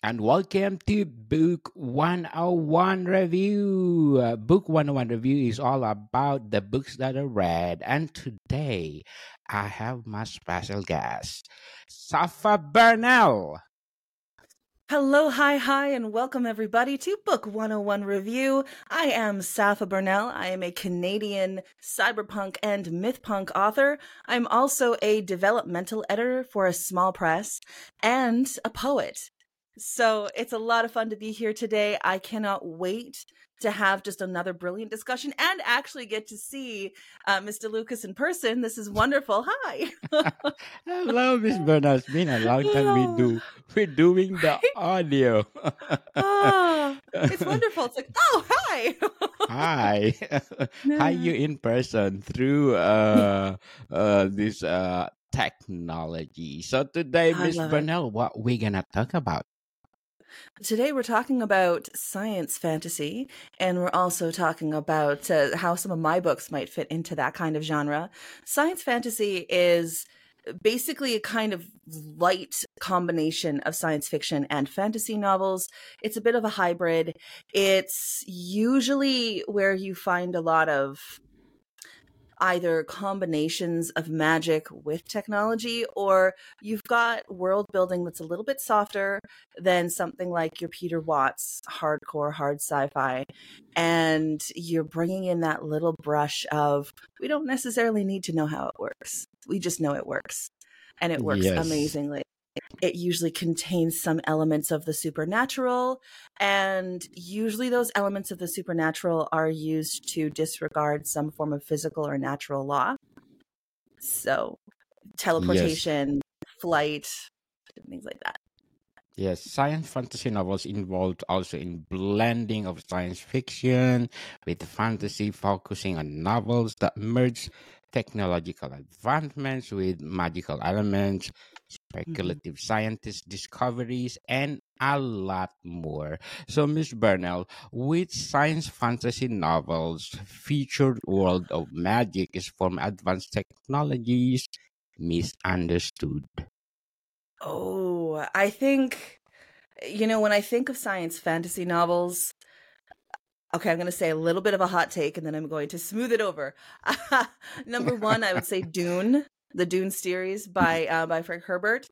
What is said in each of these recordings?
and welcome to Book 101 Review. Uh, Book 101 Review is all about the books that are read, and today I have my special guest, Sapha Burnell. Hello, hi, hi, and welcome everybody to Book 101 Review. I am Sapha Burnell. I am a Canadian cyberpunk and mythpunk author. I'm also a developmental editor for a small press and a poet. So it's a lot of fun to be here today. I cannot wait to have just another brilliant discussion and actually get to see uh, Mr. Lucas in person. This is wonderful. Hi. Hello, Miss Bernard. It's been a long time we do. We're doing the audio. oh, it's wonderful. It's like, oh, hi. Hi. Hi, you in person through uh, uh, this uh, technology. So today, Miss. Bernal, what we gonna talk about? Today we're talking about science fantasy, and we're also talking about uh, how some of my books might fit into that kind of genre. Science fantasy is basically a kind of light combination of science fiction and fantasy novels. It's a bit of a hybrid. It's usually where you find a lot of either combinations of magic with technology or you've got world building that's a little bit softer than something like your Peter Watts hardcore hard sci-fi and you're bringing in that little brush of we don't necessarily need to know how it works. We just know it works and it works Yes. amazingly. It usually contains some elements of the supernatural, and usually those elements of the supernatural are used to disregard some form of physical or natural law. So, teleportation, flight, things like that. Yes, science fantasy novels involved also in blending of science fiction with fantasy, focusing on novels that merge technological advancements with magical elements, Mm-hmm. speculative scientist discoveries, and a lot more. So, Miss Burnell, which science fantasy novels featured world of magic is from advanced technologies misunderstood? Oh, I think, you know, when I think of science fantasy novels, okay, I'm going to say a little bit of a hot take and then I'm going to smooth it over. Number one, I would say Dune, the Dune series by uh, by Frank Herbert.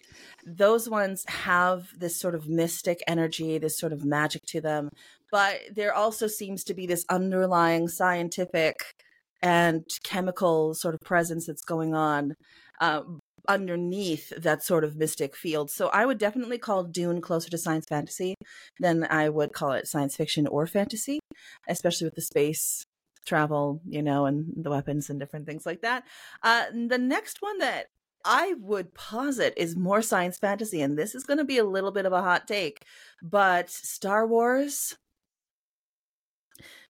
Those ones have this sort of mystic energy, this sort of magic to them, but there also seems to be this underlying scientific and chemical sort of presence that's going on. Uh, underneath that sort of mystic field. So I would definitely call Dune closer to science fantasy than I would call it science fiction or fantasy, especially with the space travel, you know, and the weapons and different things like that. Uh, the next one that I would posit is more science fantasy, and this is going to be a little bit of a hot take, but Star Wars.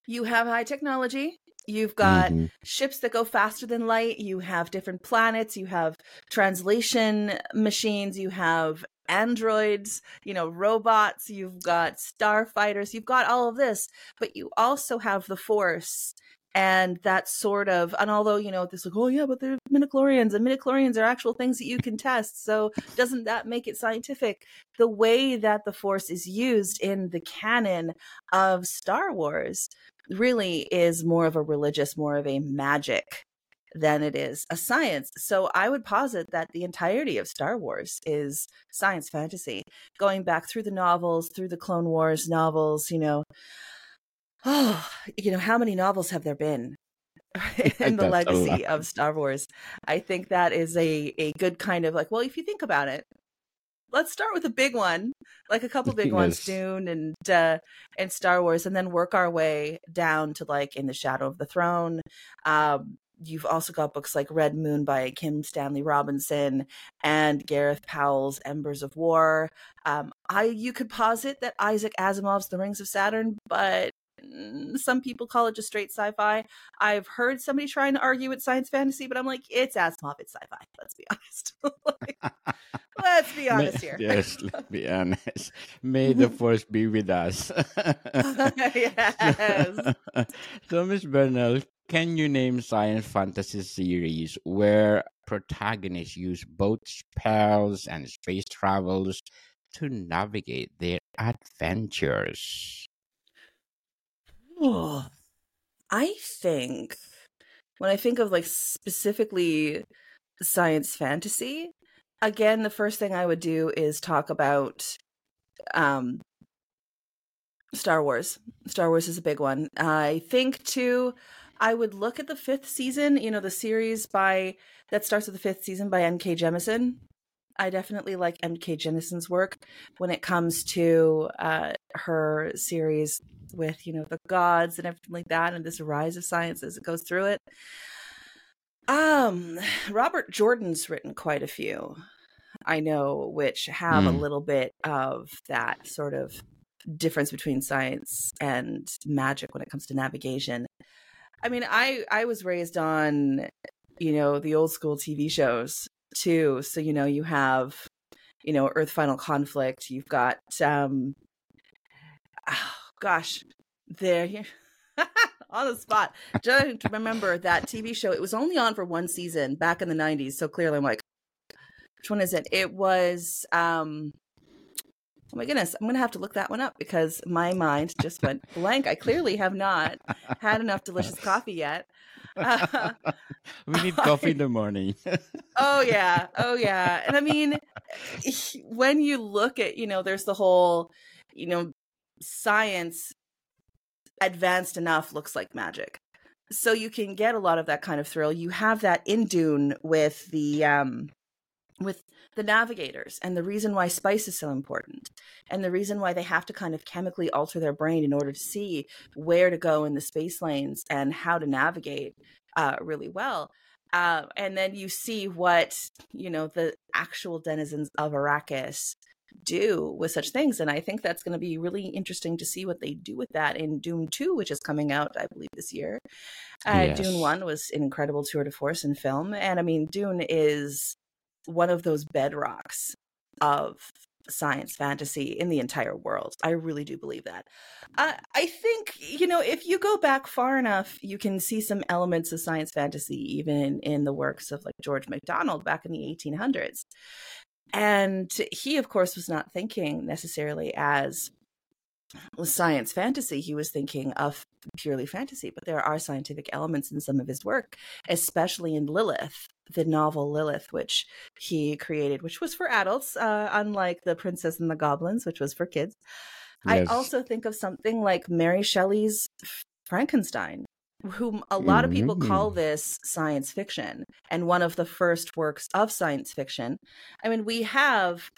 You have high technology. You've got Mhm. ships that go faster than light. You have different planets. You have translation machines. You have androids, you know, robots. You've got starfighters. You've got all of this, but you also have the force. And that sort of, and although, you know, this like, oh yeah, but they're midichlorians and midichlorians are actual things that you can test. So doesn't that make it scientific? The way that the force is used in the canon of Star Wars really is more of a religious, more of a magic than it is a science. So I would posit that the entirety of Star Wars is science fantasy, going back through the novels, through the Clone Wars novels, you know. Oh, you know, how many novels have there been? in the legacy of Star Wars. I think that is a, a good kind of like, well, if you think about it, let's start with a big one, like a couple big ones. Dune and uh, and Star Wars, and then work our way down to like In the Shadow of the Throne. Um, you've also got books like Red Moon by Kim Stanley Robinson and Gareth Powell's Embers of War. Um, I you could posit that Isaac Asimov's The Rings of Saturn, but mm, some people call it just straight sci-fi. I've heard somebody trying to argue it's science fantasy, but I'm like, it's Asimov, it's sci-fi. Let's be honest. Like, let's be May- honest here. yes, let's be honest. May the force be with us. yes. so, Miss Bernal, can you name science fantasy series where protagonists use both spells and space travels to navigate their adventures? Oh, I think when I think of like specifically science fantasy, again, the first thing I would do is talk about um Star Wars. Star Wars is a big one. I think too I would look at the fifth season, you know, the series by that starts with the fifth season by N.K. Jemisin. I definitely like N.K. Jemisin's work when it comes to uh, her series with, you know, the gods and everything like that, and this rise of science as it goes through it. Um, Robert Jordan's written quite a few, I know, which have mm. a hmm. little bit of that sort of difference between science and magic when it comes to navigation. I mean, I I was raised on you know the old school TV shows too. So you know you have you know Earth Final Conflict. You've got um, oh, gosh, there on the spot. Just remember that TV show. It was only on for one season back in the '90s. So clearly, I'm like, which one is it? It was um Oh my goodness, I'm going to have to look that one up because my mind just went blank. I clearly have not had enough delicious coffee yet. Uh, we need coffee in the morning. oh yeah, oh yeah. And I mean, when you look at, you know, there's the whole, you know, science advanced enough looks like magic. So you can get a lot of that kind of thrill. You have that in Dune with the um with the navigators and the reason why spice is so important and the reason why they have to kind of chemically alter their brain in order to see where to go in the space lanes and how to navigate uh, really well uh, and then you see what you know the actual denizens of arrakis do with such things and i think that's going to be really interesting to see what they do with that in dune 2 which is coming out i believe this year uh, yes. dune 1 was an incredible tour de force in film and i mean dune is one of those bedrocks of science fantasy in the entire world. I really do believe that. Uh, I think, you know, if you go back far enough, you can see some elements of science fantasy even in, in the works of like George MacDonald back in the 1800s. And he, of course, was not thinking necessarily as science fantasy, he was thinking of purely fantasy, but there are scientific elements in some of his work, especially in Lilith, the novel Lilith, which he created, which was for adults, uh, unlike The Princess and the Goblins, which was for kids. Yes. I also think of something like Mary Shelley's Frankenstein, whom a lot of people mm-hmm. call this science fiction and one of the first works of science fiction. I mean, we have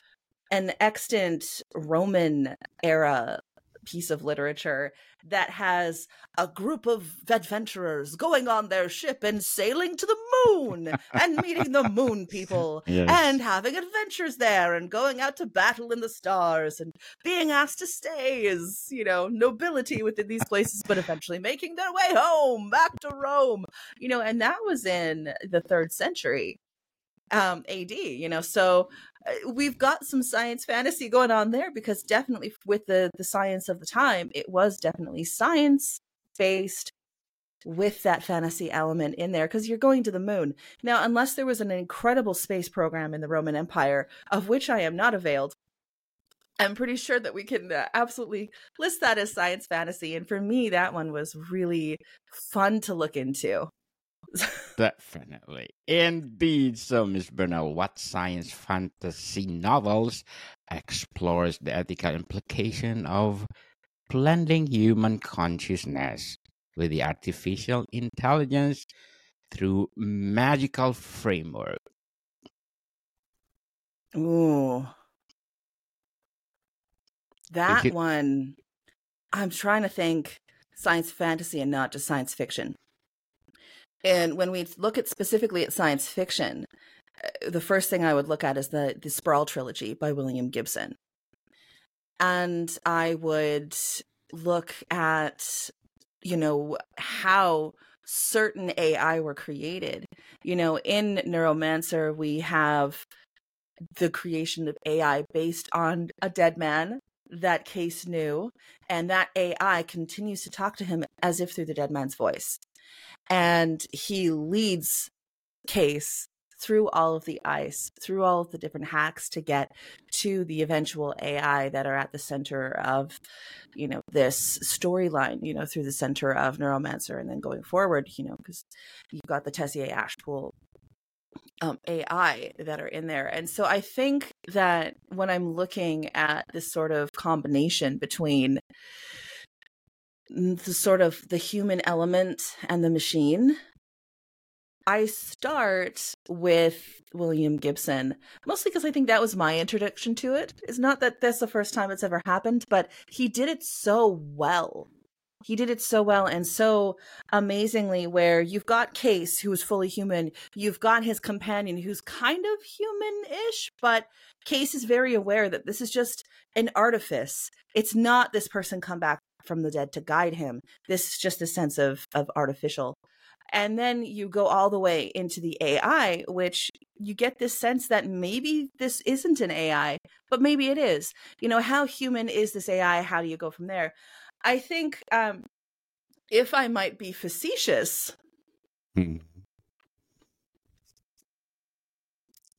an extant Roman era piece of literature that has a group of adventurers going on their ship and sailing to the moon and meeting the moon people yes. and having adventures there and going out to battle in the stars and being asked to stay as, you know, nobility within these places, but eventually making their way home back to Rome, you know, and that was in the third century um AD, you know. So uh, we've got some science fantasy going on there because definitely with the the science of the time, it was definitely science based with that fantasy element in there because you're going to the moon. Now, unless there was an incredible space program in the Roman Empire of which I am not availed, I'm pretty sure that we can uh, absolutely list that as science fantasy. And for me, that one was really fun to look into. Definitely. Indeed. So, Miss Burnell, what science fantasy novels explores the ethical implication of blending human consciousness with the artificial intelligence through magical framework? Ooh. That it... one, I'm trying to think science fantasy and not just science fiction. And when we look at specifically at science fiction, uh, the first thing I would look at is the the Sprawl trilogy by William Gibson. And I would look at you know how certain AI were created. You know, in Neuromancer we have the creation of AI based on a dead man that case knew and that AI continues to talk to him as if through the dead man's voice and he leads case through all of the ice, through all of the different hacks to get to the eventual AI that are at the center of, you know, this storyline, you know, through the center of Neuromancer and then going forward, you know, because you've got the Tessier Ashpool um, AI that are in there. And so I think that when I'm looking at this sort of combination between the sort of the human element and the machine, I start with William Gibson, mostly because I think that was my introduction to it. It's not that that's the first time it's ever happened, but he did it so well. He did it so well and so amazingly where you've got case who is fully human. You've got his companion who's kind of human-ish but case is very aware that this is just an artifice. It's not this person come back from the dead to guide him. This is just a sense of of artificial. And then you go all the way into the ai which you get this sense that maybe this isn't an ai but maybe it is. You know how human is this ai how do you go from there? I think um, if I might be facetious.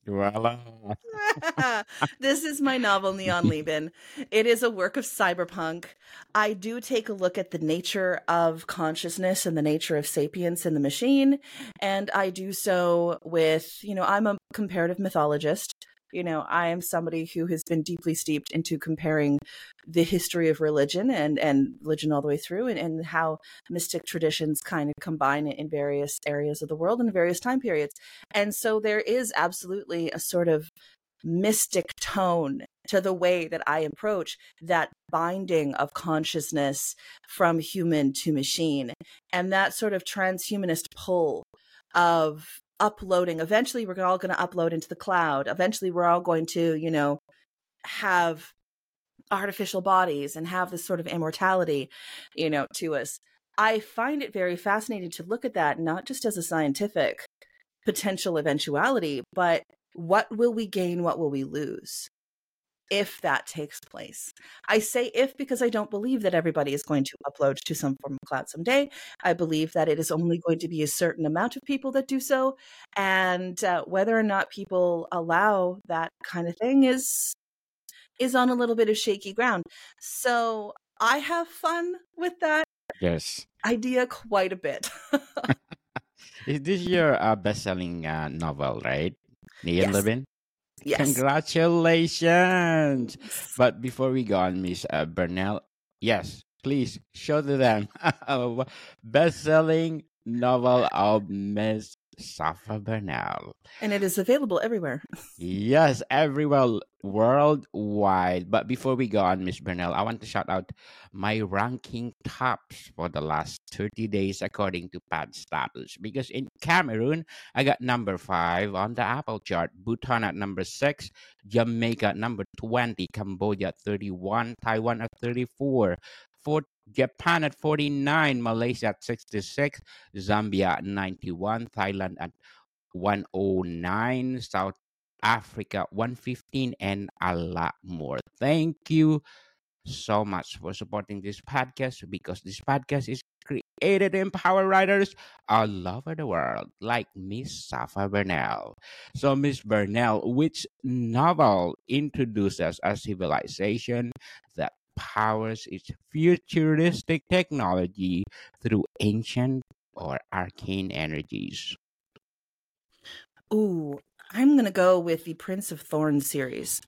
Voila. this is my novel, Neon Lieben. It is a work of cyberpunk. I do take a look at the nature of consciousness and the nature of sapience in the machine. And I do so with, you know, I'm a comparative mythologist you know i am somebody who has been deeply steeped into comparing the history of religion and and religion all the way through and, and how mystic traditions kind of combine in various areas of the world in various time periods. And so there is absolutely a sort of mystic tone to the way that I approach that binding of consciousness from human to machine and that sort of transhumanist pull of uploading. Eventually, we're all going to upload into the cloud. Eventually, we're all going to, you know, have artificial bodies and have this sort of immortality, you know, to us. I find it very fascinating to look at that, not just as a scientific potential eventuality, but what will we gain? What will we lose? If that takes place. I say if because I don't believe that everybody is going to upload to some form of cloud someday. I believe that it is only going to be a certain amount of people that do so. And uh, whether or not people allow that kind of thing is is on a little bit of shaky ground. So I have fun with that yes idea quite a bit. is this your uh, best-selling uh, novel, right? Neon yes. Lieben? Yes. Congratulations. But before we go on, Miss uh, Bernal, yes, please show to them best selling novel of Miss Sapha Bernal. And it is available everywhere. yes, everywhere worldwide. But before we go on, Miss Bernal, I want to shout out my ranking tops for the last 30 days according to Podstatus. Because in Cameroon, I got number five on the Apple chart, Bhutan at number six, Jamaica at number 20, Cambodia at 31, Taiwan at 34. For Japan at 49, Malaysia at 66, Zambia at 91, Thailand at 109, South Africa 115, and a lot more. Thank you so much for supporting this podcast because this podcast is created to empower writers all over the world, like Miss Sapha Bernal. So, Miss Bernal, which novel introduces a civilization that powers its futuristic technology through ancient or arcane energies. Ooh, I'm going to go with the Prince of Thorns series.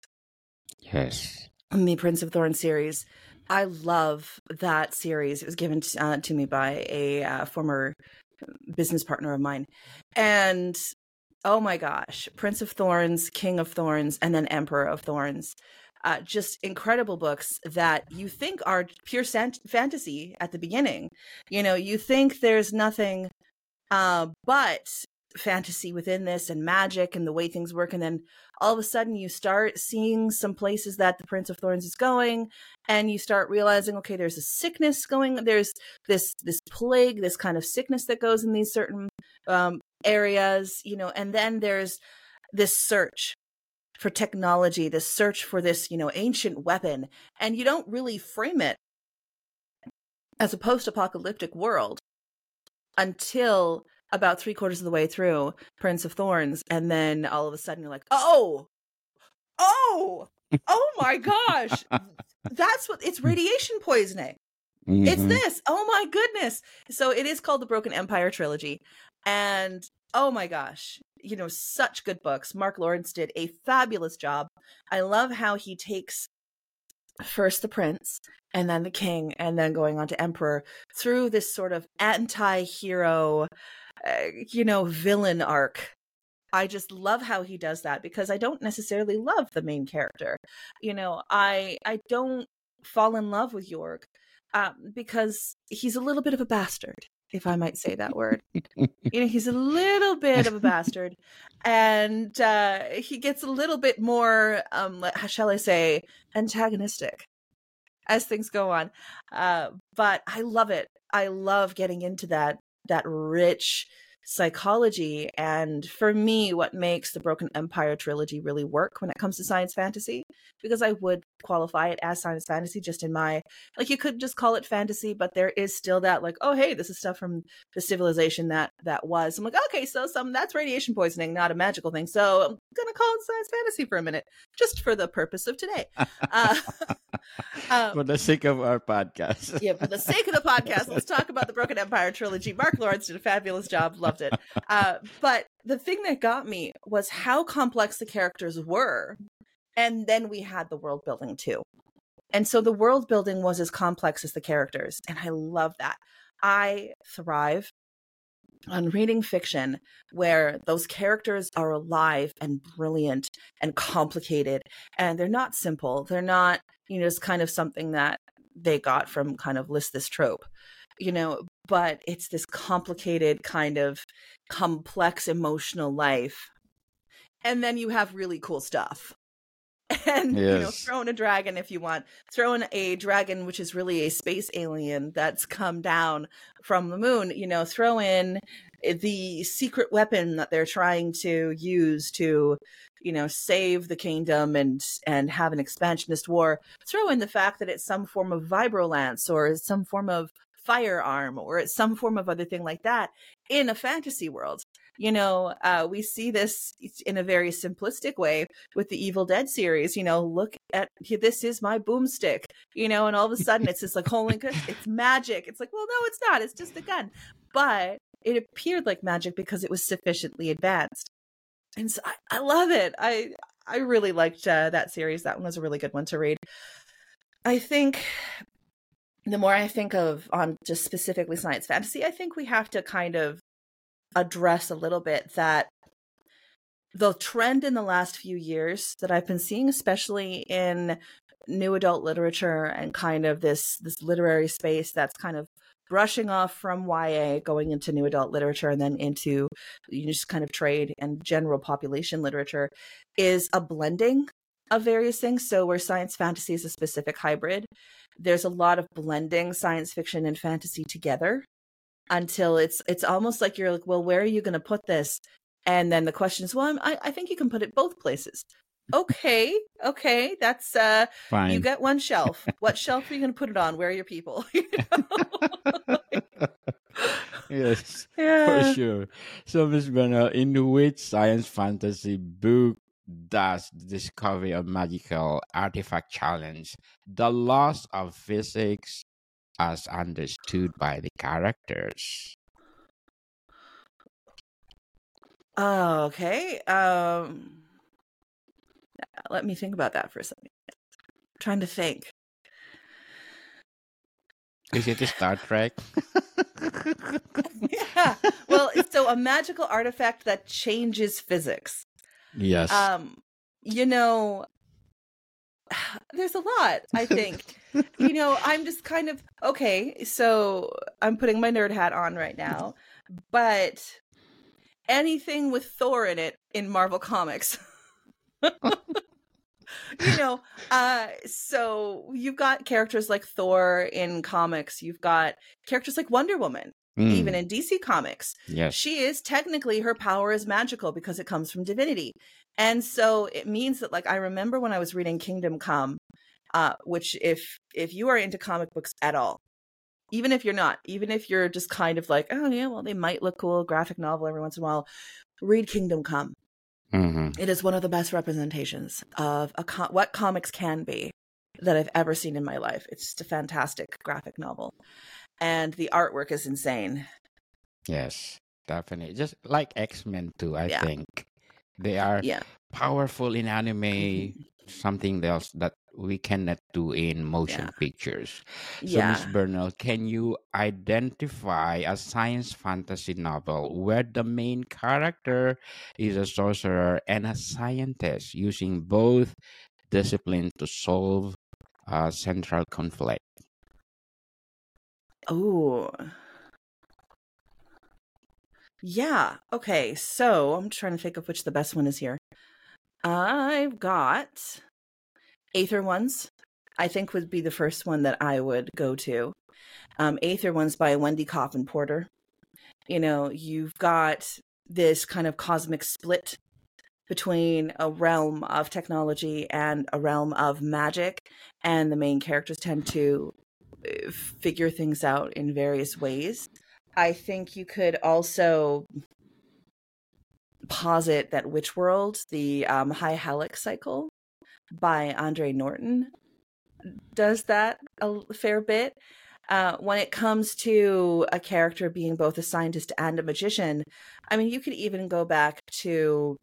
Yes. The Prince of Thorns series. I love that series. It was given to, uh, to me by a uh, former business partner of mine. And oh my gosh, Prince of Thorns, King of Thorns, and then Emperor of Thorns uh, just incredible books that you think are pure sant- fantasy at the beginning. You know, you think there's nothing uh, but fantasy within this and magic and the way things work. And then all of a sudden you start seeing some places that the Prince of Thorns is going and you start realizing, okay, there's a sickness going, there's this, this plague, this kind of sickness that goes in these certain um, areas, you know, and then there's this search for technology, this search for this, you know, ancient weapon, and you don't really frame it as a post-apocalyptic world until about three quarters of the way through Prince of Thorns, and then all of a sudden you're like, oh, oh, oh my gosh, that's what it's radiation poisoning. Mm-hmm. It's this. Oh my goodness. So it is called the Broken Empire trilogy. And oh my gosh, you know, such good books. Mark Lawrence did a fabulous job. I love how he takes first the prince and then the king and then going on to emperor through this sort of anti-hero uh, you know villain arc i just love how he does that because i don't necessarily love the main character you know i i don't fall in love with Jorg um, because he's a little bit of a bastard if I might say that word. you know, he's a little bit of a bastard, and uh, he gets a little bit more, um, how shall I say, antagonistic as things go on. Uh, but I love it. I love getting into that that rich psychology. And for me, what makes the Broken Empire trilogy really work when it comes to science fantasy, because I would qualify it as science fantasy just in my, like, you could just call it fantasy, but there is still that, like, oh, hey, this is stuff from the civilization that that was. I'm like, okay, so some that's radiation poisoning, not a magical thing. So I'm going to call it science fantasy for a minute, just for the purpose of today. Uh, um, for the sake of our podcast. yeah, for the sake of the podcast, let's talk about the Broken Empire trilogy. Mark Lawrence did a fabulous job. Love loved it. Uh, but the thing that got me was how complex the characters were. And then we had the world building too. And so the world building was as complex as the characters. And I love that. I thrive on reading fiction where those characters are alive and brilliant and complicated and they're not simple. They're not, you know, just kind of something that they got from kind of list this trope you know, but it's this complicated kind of complex emotional life. And then you have really cool stuff. And yes. you know, throw in a dragon if you want. Throw in a dragon, which is really a space alien that's come down from the moon. You know, throw in eh, the secret weapon that they're trying to use to you know save the kingdom and and have an expansionist war throw in the fact that it's some form of vibrolance or some form of firearm or it's some form of other thing like that in a fantasy world. You know uh, we see this in a very simplistic way with the evil dead series you know look at this is my boomstick you know and all of a sudden it's just like holy it's magic. It's like well no it's not it's just a gun. But it appeared like magic because it was sufficiently advanced. And so i, I love it. I i really liked uh, that series. That one was a really good one to read. I think the more I think of on just specifically science fantasy, I think we have to kind of address a little bit that the trend in the last few years that I've been seeing, especially in new adult literature and kind of this this literary space that's kind of brushing off from YA, going into new adult literature, and then into you just kind of trade and general population literature, is a blending of various things. So where science fantasy is a specific hybrid, there's a lot of blending science fiction and fantasy together until it's it's almost like you're like, well, where are you going to put this? And then the question is, well, I, I think you can put it both places. Okay, okay, that's uh, Fine. you get one shelf. what shelf are you going to put it on? Where are your people? yes, yeah. for sure. So, Miss Brenner, in which science fantasy book does the discovery of magical artifact challenge the laws of physics as understood by the characters? Oh, okay. Um, let me think about that for a second. I'm trying to think. Is it a Star Trek? yeah. Well, so a magical artifact that changes physics. Yes. Um, you know, there's a lot, I think. you know, I'm just kind of okay, so I'm putting my nerd hat on right now, but anything with Thor in it in Marvel Comics. you know, uh so you've got characters like Thor in comics, you've got characters like Wonder Woman. Mm. Even in DC Comics, yes. she is technically her power is magical because it comes from divinity. And so it means that like I remember when I was reading Kingdom Come, uh, which if if you are into comic books at all, even if you're not, even if you're just kind of like, oh yeah, well they might look cool, graphic novel every once in a while, read Kingdom Come. Mm-hmm. It is one of the best representations of a co- what comics can be that I've ever seen in my life. It's just a fantastic graphic novel, and the artwork is insane. Yes, definitely. Just like X Men too, I Yeah. think they are Yeah, powerful in anime. Mhm. Something else that we cannot do in motion Yeah. pictures. So, Miss yeah. Bernal, can you identify a science fantasy novel where the main character is a sorcerer and a scientist using both disciplines to solve a central conflict? Oh, yeah. Okay, so I'm trying to think of which the best one is here. I've got Aether Ones. I think would be the first one that I would go to. Um, Aether Ones by Wendy Coffin Porter. You know, you've got this kind of cosmic split between a realm of technology and a realm of magic, and the main characters tend to figure things out in various ways. I think you could also posit that Witch World, the um, High Hallack cycle by Andre Norton, does that a fair bit. Uh, when it comes to a character being both a scientist and a magician, I mean, you could even go back to.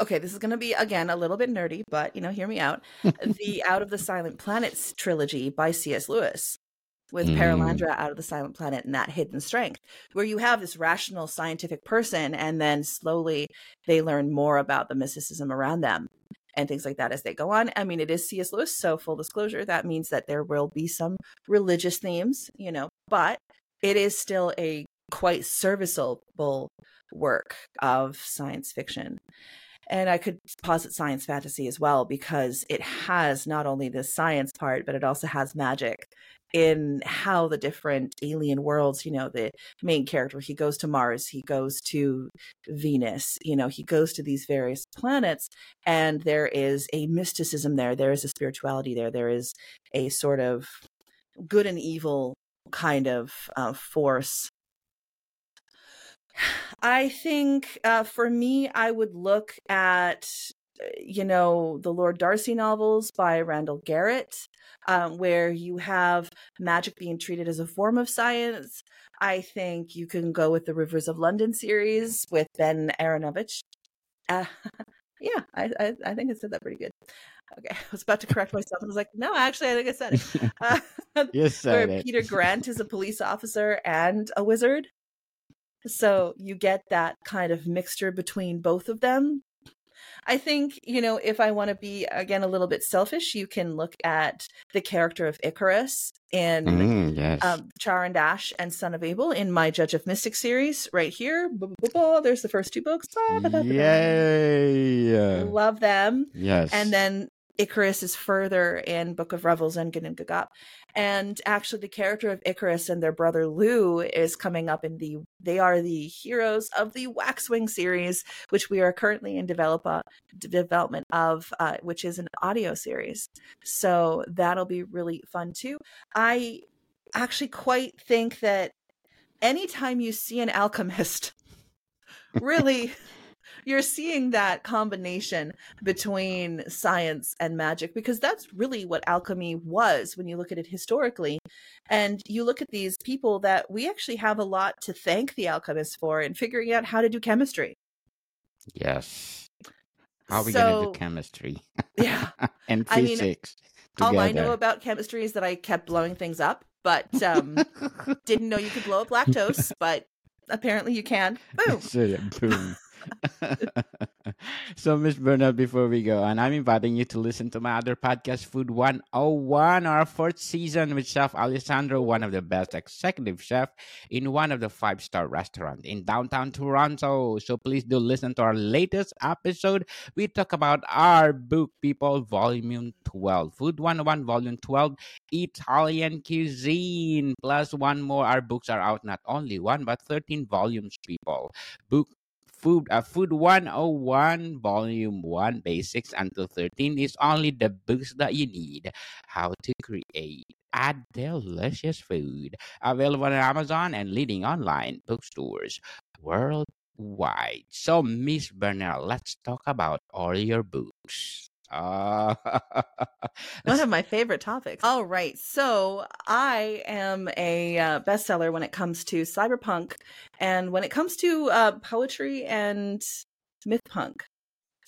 Okay, this is going to be again a little bit nerdy, but you know, hear me out. the Out of the Silent Planets trilogy by C.S. Lewis, with Mm. Perelandra out of the Silent Planet and that hideous strength, where you have this rational scientific person, and then slowly they learn more about the mysticism around them and things like that as they go on. I mean, it is C.S. Lewis, so full disclosure, that means that there will be some religious themes, you know, but it is still a quite serviceable work of science fiction. And I could posit science fantasy as well because it has not only the science part, but it also has magic in how the different alien worlds, you know, the main character, he goes to Mars, he goes to Venus, you know, he goes to these various planets, and there is a mysticism there, there is a spirituality there, there is a sort of good and evil kind of uh, force I think uh, for me, I would look at, uh, you know, the Lord Darcy novels by Randall Garrett, um, where you have magic being treated as a form of science. I think you can go with the Rivers of London series with Ben Aaronovitch. Uh, yeah, I, I, I think I said that pretty good. Okay, I was about to correct myself. I was like, no, actually, I think I said it. Uh, you where said it. Peter Grant is a police officer and a wizard. So you get that kind of mixture between both of them. I think, you know, if I want to be again a little bit selfish, you can look at the character of Icarus in Mm, yes. um, Char and Ash and Son of Abel in my Judge of Mystic series right here. There's the first two books. Yay! Love them. Yes. And then Icarus is further in Book of Revels and Gun and Gagap. And actually the character of Icarus and their brother Lou is coming up in the they are the heroes of the Waxwing series, which we are currently in develop uh, development of, uh, which is an audio series. So that'll be really fun too. I actually quite think that anytime you see an alchemist, really you're seeing that combination between science and magic because that's really what alchemy was when you look at it historically. And you look at these people that we actually have a lot to thank the alchemists for in figuring out how to do chemistry. Yes. How are we gonna do chemistry? Yeah. And I mean, physics all i know about chemistry is that i kept blowing things up but um didn't know you could blow up lactose but apparently you can. Boom. boom. so, Miss Bernard, before we go on, I'm inviting you to listen to my other podcast, Food 101, our fourth season with Chef Alessandro, one of the best executive chefs in one of the five star restaurants in downtown Toronto. So, please do listen to our latest episode. We talk about our book, People, Volume 12, Food 101, Volume 12, Italian cuisine. Plus, one more. Our books are out, not only one, but 13 volumes, people. Book Food uh, Food 101 Volume 1 Basics until 13 is only the books that you need. How to create a delicious food. Available on Amazon and leading online bookstores worldwide. So, Miss Bernal, let's talk about all your books. Uh, One of my favorite topics. All right. So I am a uh, bestseller when it comes to cyberpunk and when it comes to uh, poetry and myth punk.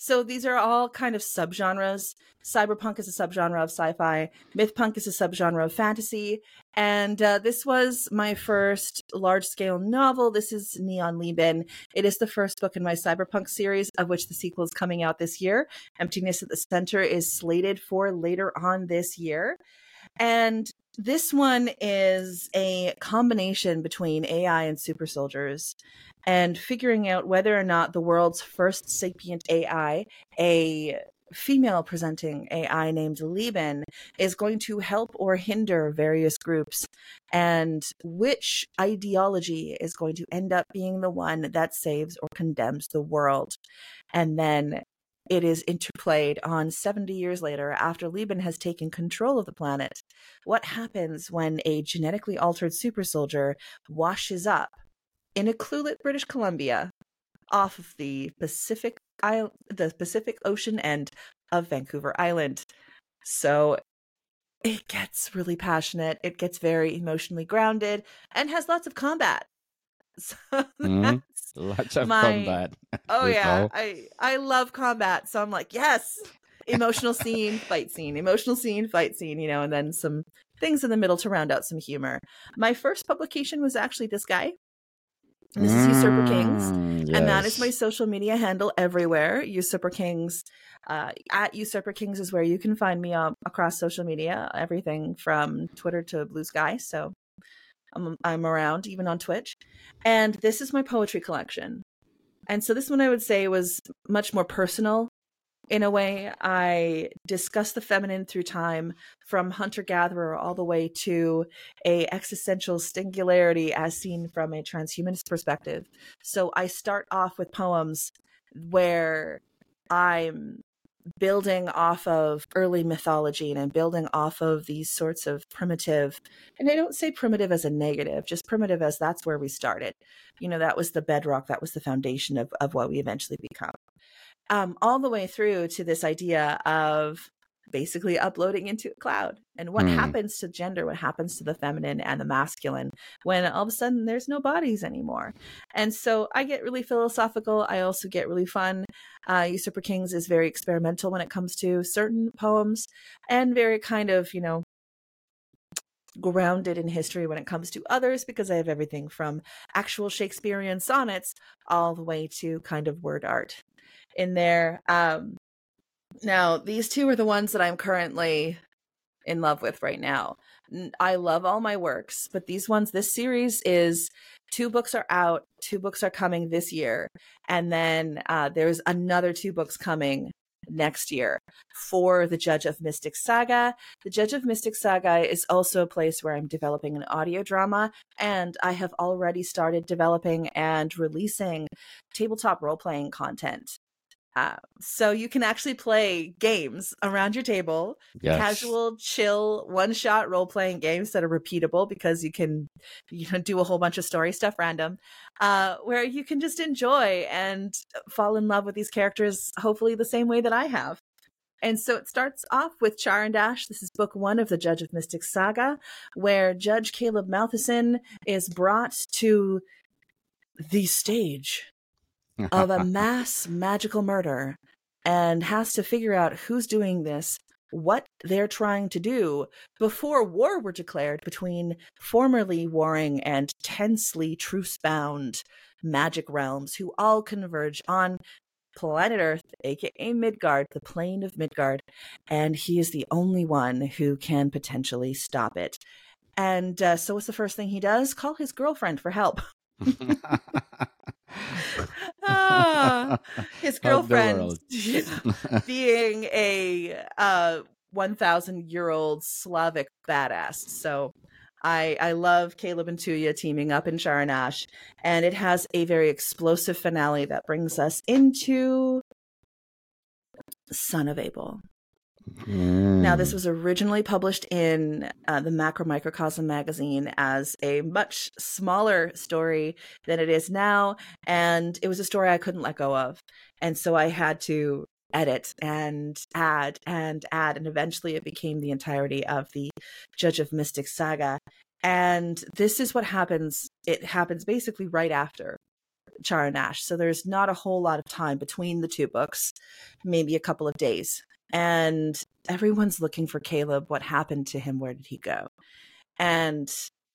So these are all kind of subgenres. Cyberpunk is a subgenre of sci-fi. Mythpunk is a subgenre of fantasy. And uh, this was my first large-scale novel. This is Neon Lieben. It is the first book in my cyberpunk series, of which the sequel is coming out this year. Emptiness at the Center is slated for later on this year. And this one is a combination between AI and super soldiers and figuring out whether or not the world's first sapient AI, a female presenting AI named Lieben, is going to help or hinder various groups, and which ideology is going to end up being the one that saves or condemns the world. And then it is interplayed on 70 years later after Lieben has taken control of the planet. What happens when a genetically altered super soldier washes up in Ucluelet, British Columbia, off of the Pacific Isle, the Pacific Ocean end of Vancouver Island. So it gets really passionate. It gets very emotionally grounded and has lots of combat. So Mhm. lots of my- combat. oh yeah, all- I I love combat. So I'm like, yes, emotional scene, fight scene, emotional scene, fight scene, you know, and then some things in the middle to round out some humor. My first publication was actually this guy. This is Usurper Kings. Mm, And that is my social media handle everywhere. Usurper Kings. Uh, at Usurper Kings is where you can find me um, across social media, everything from Twitter to Blue Sky. So I'm, I'm around even on Twitch. And this is my poetry collection. And so this one I would say was much more personal in a way. I discuss the feminine through time from hunter gatherer all the way to a existential singularity as seen from a transhumanist perspective. So I start off with poems where I'm building off of early mythology and building off of these sorts of primitive, and I don't say primitive as a negative, just primitive as that's where we started. You know, that was the bedrock, that was the foundation of, of what we eventually become. Um, all the way through to this idea of basically uploading into a cloud and what Hmm. happens to gender what happens to the feminine and the masculine when all of a sudden there's no bodies anymore. And so i get really philosophical i also get really fun. Uh, usurper kings is very experimental when it comes to certain poems and very kind of you know grounded in history when it comes to others because i have everything from actual shakespearean sonnets all the way to kind of word art in there. Um now, these two are the ones that I'm currently in love with right now. I love all my works, but these ones, this series is two books are out, two books are coming this year, and then uh, there's another two books coming next year for the Judge of Mystic Saga. The Judge of Mystic Saga is also a place where I'm developing an audio drama, and I have already started developing and releasing tabletop role playing content. Uh, so you can actually play games around your table, Yes. casual, chill, one-shot role-playing games that are repeatable because you can, you know, do a whole bunch of story stuff random, uh, where you can just enjoy and fall in love with these characters, hopefully the same way that I have. And so it starts off with Char and Ash. This is book one of the Judge of Mystic saga, where Judge Caleb Malthison is brought to the stage of a mass magical murder and has to figure out who's doing this, what they're trying to do before war were declared between formerly warring and tensely truce bound magic realms who all converge on planet Earth, aka Midgard, the plane of Midgard, and he is the only one who can potentially stop it. And uh, so, what's the first thing he does? Call his girlfriend for help. Ah, his girlfriend world. you know, being a uh 1000 year old slavic badass so I, I love Caleb and Tuya teaming up in Char and Ash, and it has a very explosive finale that brings us into Son of Abel. Mm. Now, this was originally published in uh, the Macro Microcosm magazine as a much smaller story than it is now. And it was a story I couldn't let go of. And so I had to edit and add and add. And eventually it became the entirety of the Judge of Mystic saga. And this is what happens. It happens basically right after Char and Ash. So there's not a whole lot of time between the two books, maybe a couple of days and everyone's looking for Caleb. What happened to him? Where did he go? And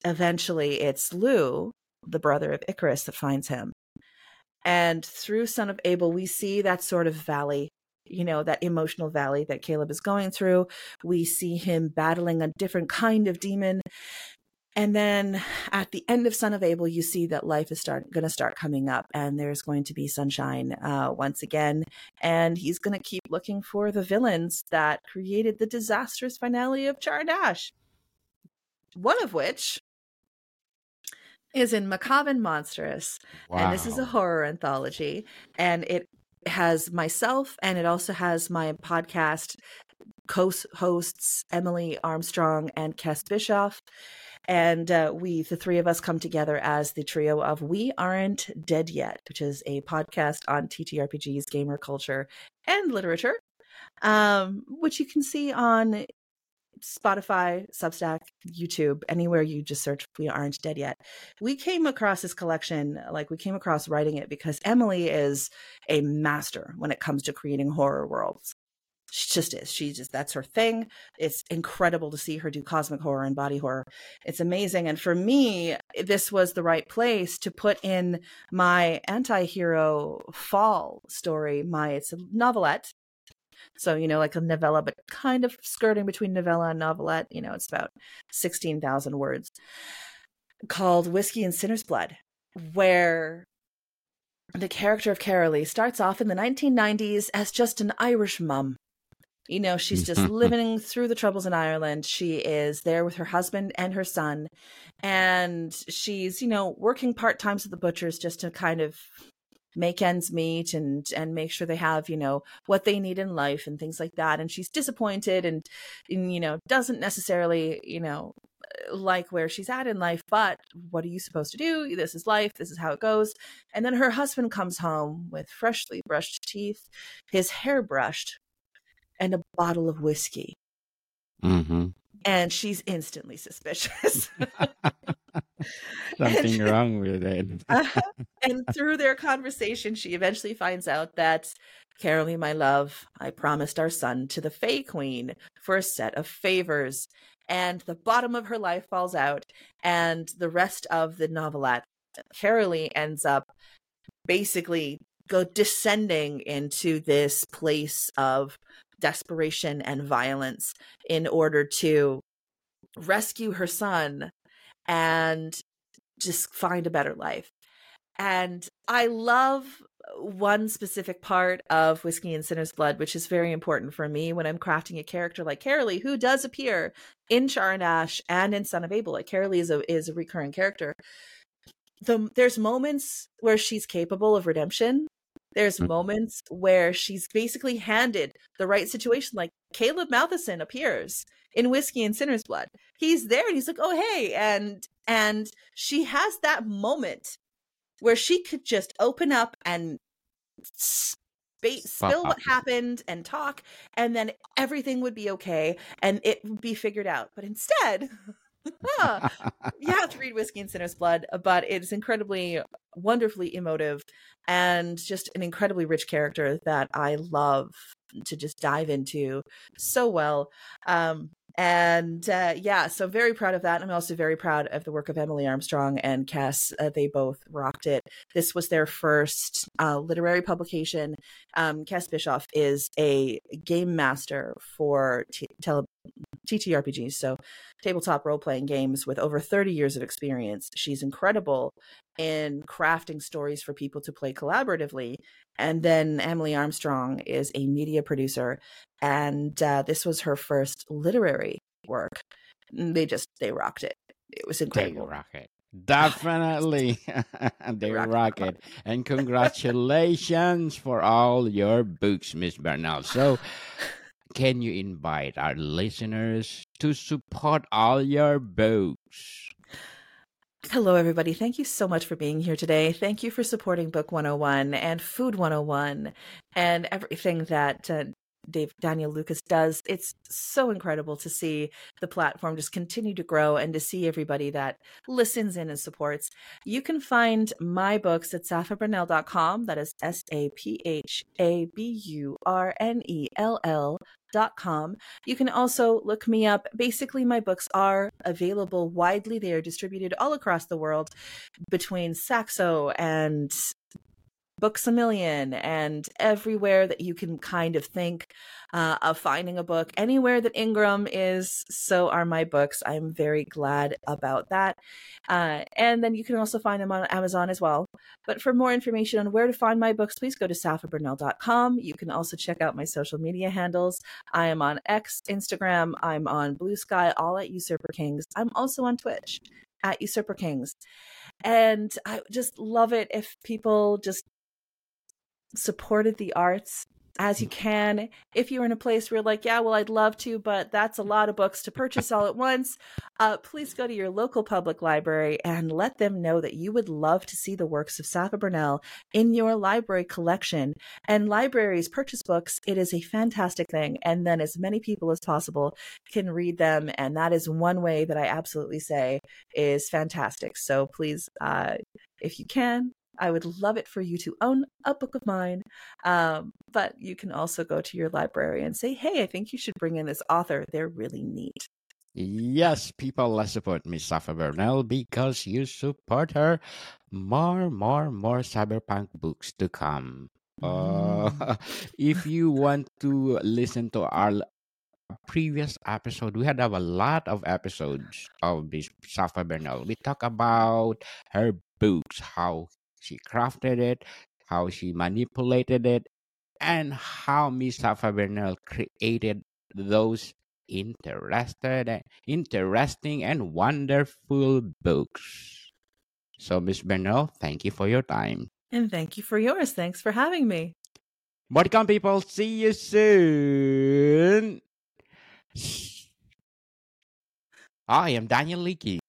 eventually it's Lugh, the brother of Icarus, that finds him. And through Son of Abel, we see that sort of valley, you know, that emotional valley that Caleb is going through. We see him battling a different kind of demon. And then at the end of Son of Abel, you see that life is start going to start coming up, and there's going to be sunshine uh, once again. And he's going to keep looking for the villains that created the disastrous finale of Char and Ash. One of which is in Macabre and Monstrous, wow. and this is a horror anthology, and it has myself, and it also has my podcast co-hosts Emily Armstrong and Kes Bischoff and uh, we, the three of us, come together as the trio of We Aren't Dead Yet, which is a podcast on TTRPGs, gamer culture, and literature, um, which you can see on Spotify, Substack, YouTube, anywhere you just search We Aren't Dead Yet. We came across this collection, like we came across writing it because Emily is a master when it comes to creating horror worlds she just is. She just that's her thing. It's incredible to see her do cosmic horror and body horror. It's amazing. And for me, eh, this was the right place to put in my anti-hero fall story. My it's a novelette. So, you know, like a novella, but kind of skirting between novella and novelette. You know, it's about 16,000 words called Whiskey and Sinner's Blood, where the character of Carolee starts off in the 1990s as just an Irish mum you know, she's just mm-hmm. living through the troubles in Ireland. She is there with her husband and her son. And she's, you know, working part times at the butcher's just to kind of make ends meet and and make sure they have you know what they need in life and things like that and she's disappointed and, and you know doesn't necessarily you know like where she's at in life but what are you supposed to do this is life this is how it goes and then her husband comes home with freshly brushed teeth his hair brushed and a bottle of whiskey. Mm-hmm. And she's instantly suspicious. Something and, wrong with it. uh, and through their conversation, she eventually finds out that Carolee, my love, I promised our son to the Fae Queen for a set of favors. And the bottom of her life falls out, and the rest of the novelette, Carolee ends up basically go descending into this place of desperation and violence in order to rescue her son and just find a better life. And I love one specific part of Whiskey and Sinner's Blood, which is very important for me when I'm crafting a character like Carolee, who does appear in Char and Ash and in Son of Abel. Like Carolee is a is a recurring character. The, there's moments where she's capable of redemption there's mm-hmm. moments where she's basically handed the right situation. Like Caleb Matheson appears in Whiskey and Sinner's Blood. He's there and he's like, "Oh hey," and and she has that moment where she could just open up and spill what happened and talk, and then everything would be okay and it would be figured out. But instead. Have to read Whiskey and Sinner's Blood, but it's incredibly, wonderfully emotive and just an incredibly rich character that I love to just dive into so well. Um, and uh, yeah, so very proud of that. I'm also very proud of the work of Emily Armstrong and Cass. Uh, they both rocked it. This was their first uh, literary publication. Um, Kes Bischoff is a game master for t- tele- TTRPGs, so tabletop role playing games with over 30 years of experience. She's incredible in crafting stories for people to play collaboratively. And then Emily Armstrong is a media producer, and uh, this was her first literary work. They just they rocked it. it was incredible. They incredible. rock it. Definitely. they rock it. rock it. And congratulations for all your books, Miss Bernal. So, can you invite our listeners to support all your books? Hello, everybody. Thank you so much for being here today. Thank you for supporting Book 101 and Food 101 and everything that uh, Dave Daniel Lucas does. It's so incredible to see the platform just continue to grow and to see everybody that listens in and supports. You can find my books at saphaburnell.com. That is S A P H A B U R N E L L dot com. You can also look me up. Basically, my books are available widely. They are distributed all across the world between Saxo and Books a Million and everywhere that you can kind of think uh, of finding a book. Anywhere that Ingram is, so are my books. I'm very glad about that. Uh, and then you can also find them on Amazon as well. But for more information on where to find my books, please go to saphaburnell.com. You can also check out my social media handles. I am on X, Instagram, I'm on Blue Sky, all at Usurper Kings. I'm also on Twitch at Usurper Kings. And I just love it if people just supported the arts as you can. If you're in a place where like, yeah, well, I'd love to, but that's a lot of books to purchase all at once, uh, please go to your local public library and let them know that you would love to see the works of Sapha Burnell in your library collection. And libraries purchase books, it is a fantastic thing. And then as many people as possible can read them. And that is one way that I absolutely say is fantastic. So please, uh, if you can, I would love it for you to own a book of mine. Um, but you can also go to your library and say, hey, I think you should bring in this author. They're really neat. Yes, people, let's support Miss Sapha Bernal because you support her. More, more, more cyberpunk books to come. Uh, if you want to listen to our previous episode, we had have a lot of episodes of this Sapha Bernal. We talk about her books, how she crafted it, how she manipulated it, and how Miss Sapha Bernal created those interested, interesting, and wonderful books. So, Miss Bernal, thank you for your time. And thank you for yours. Thanks for having me. Welcome, people. See you soon. I am Daniel Leakey.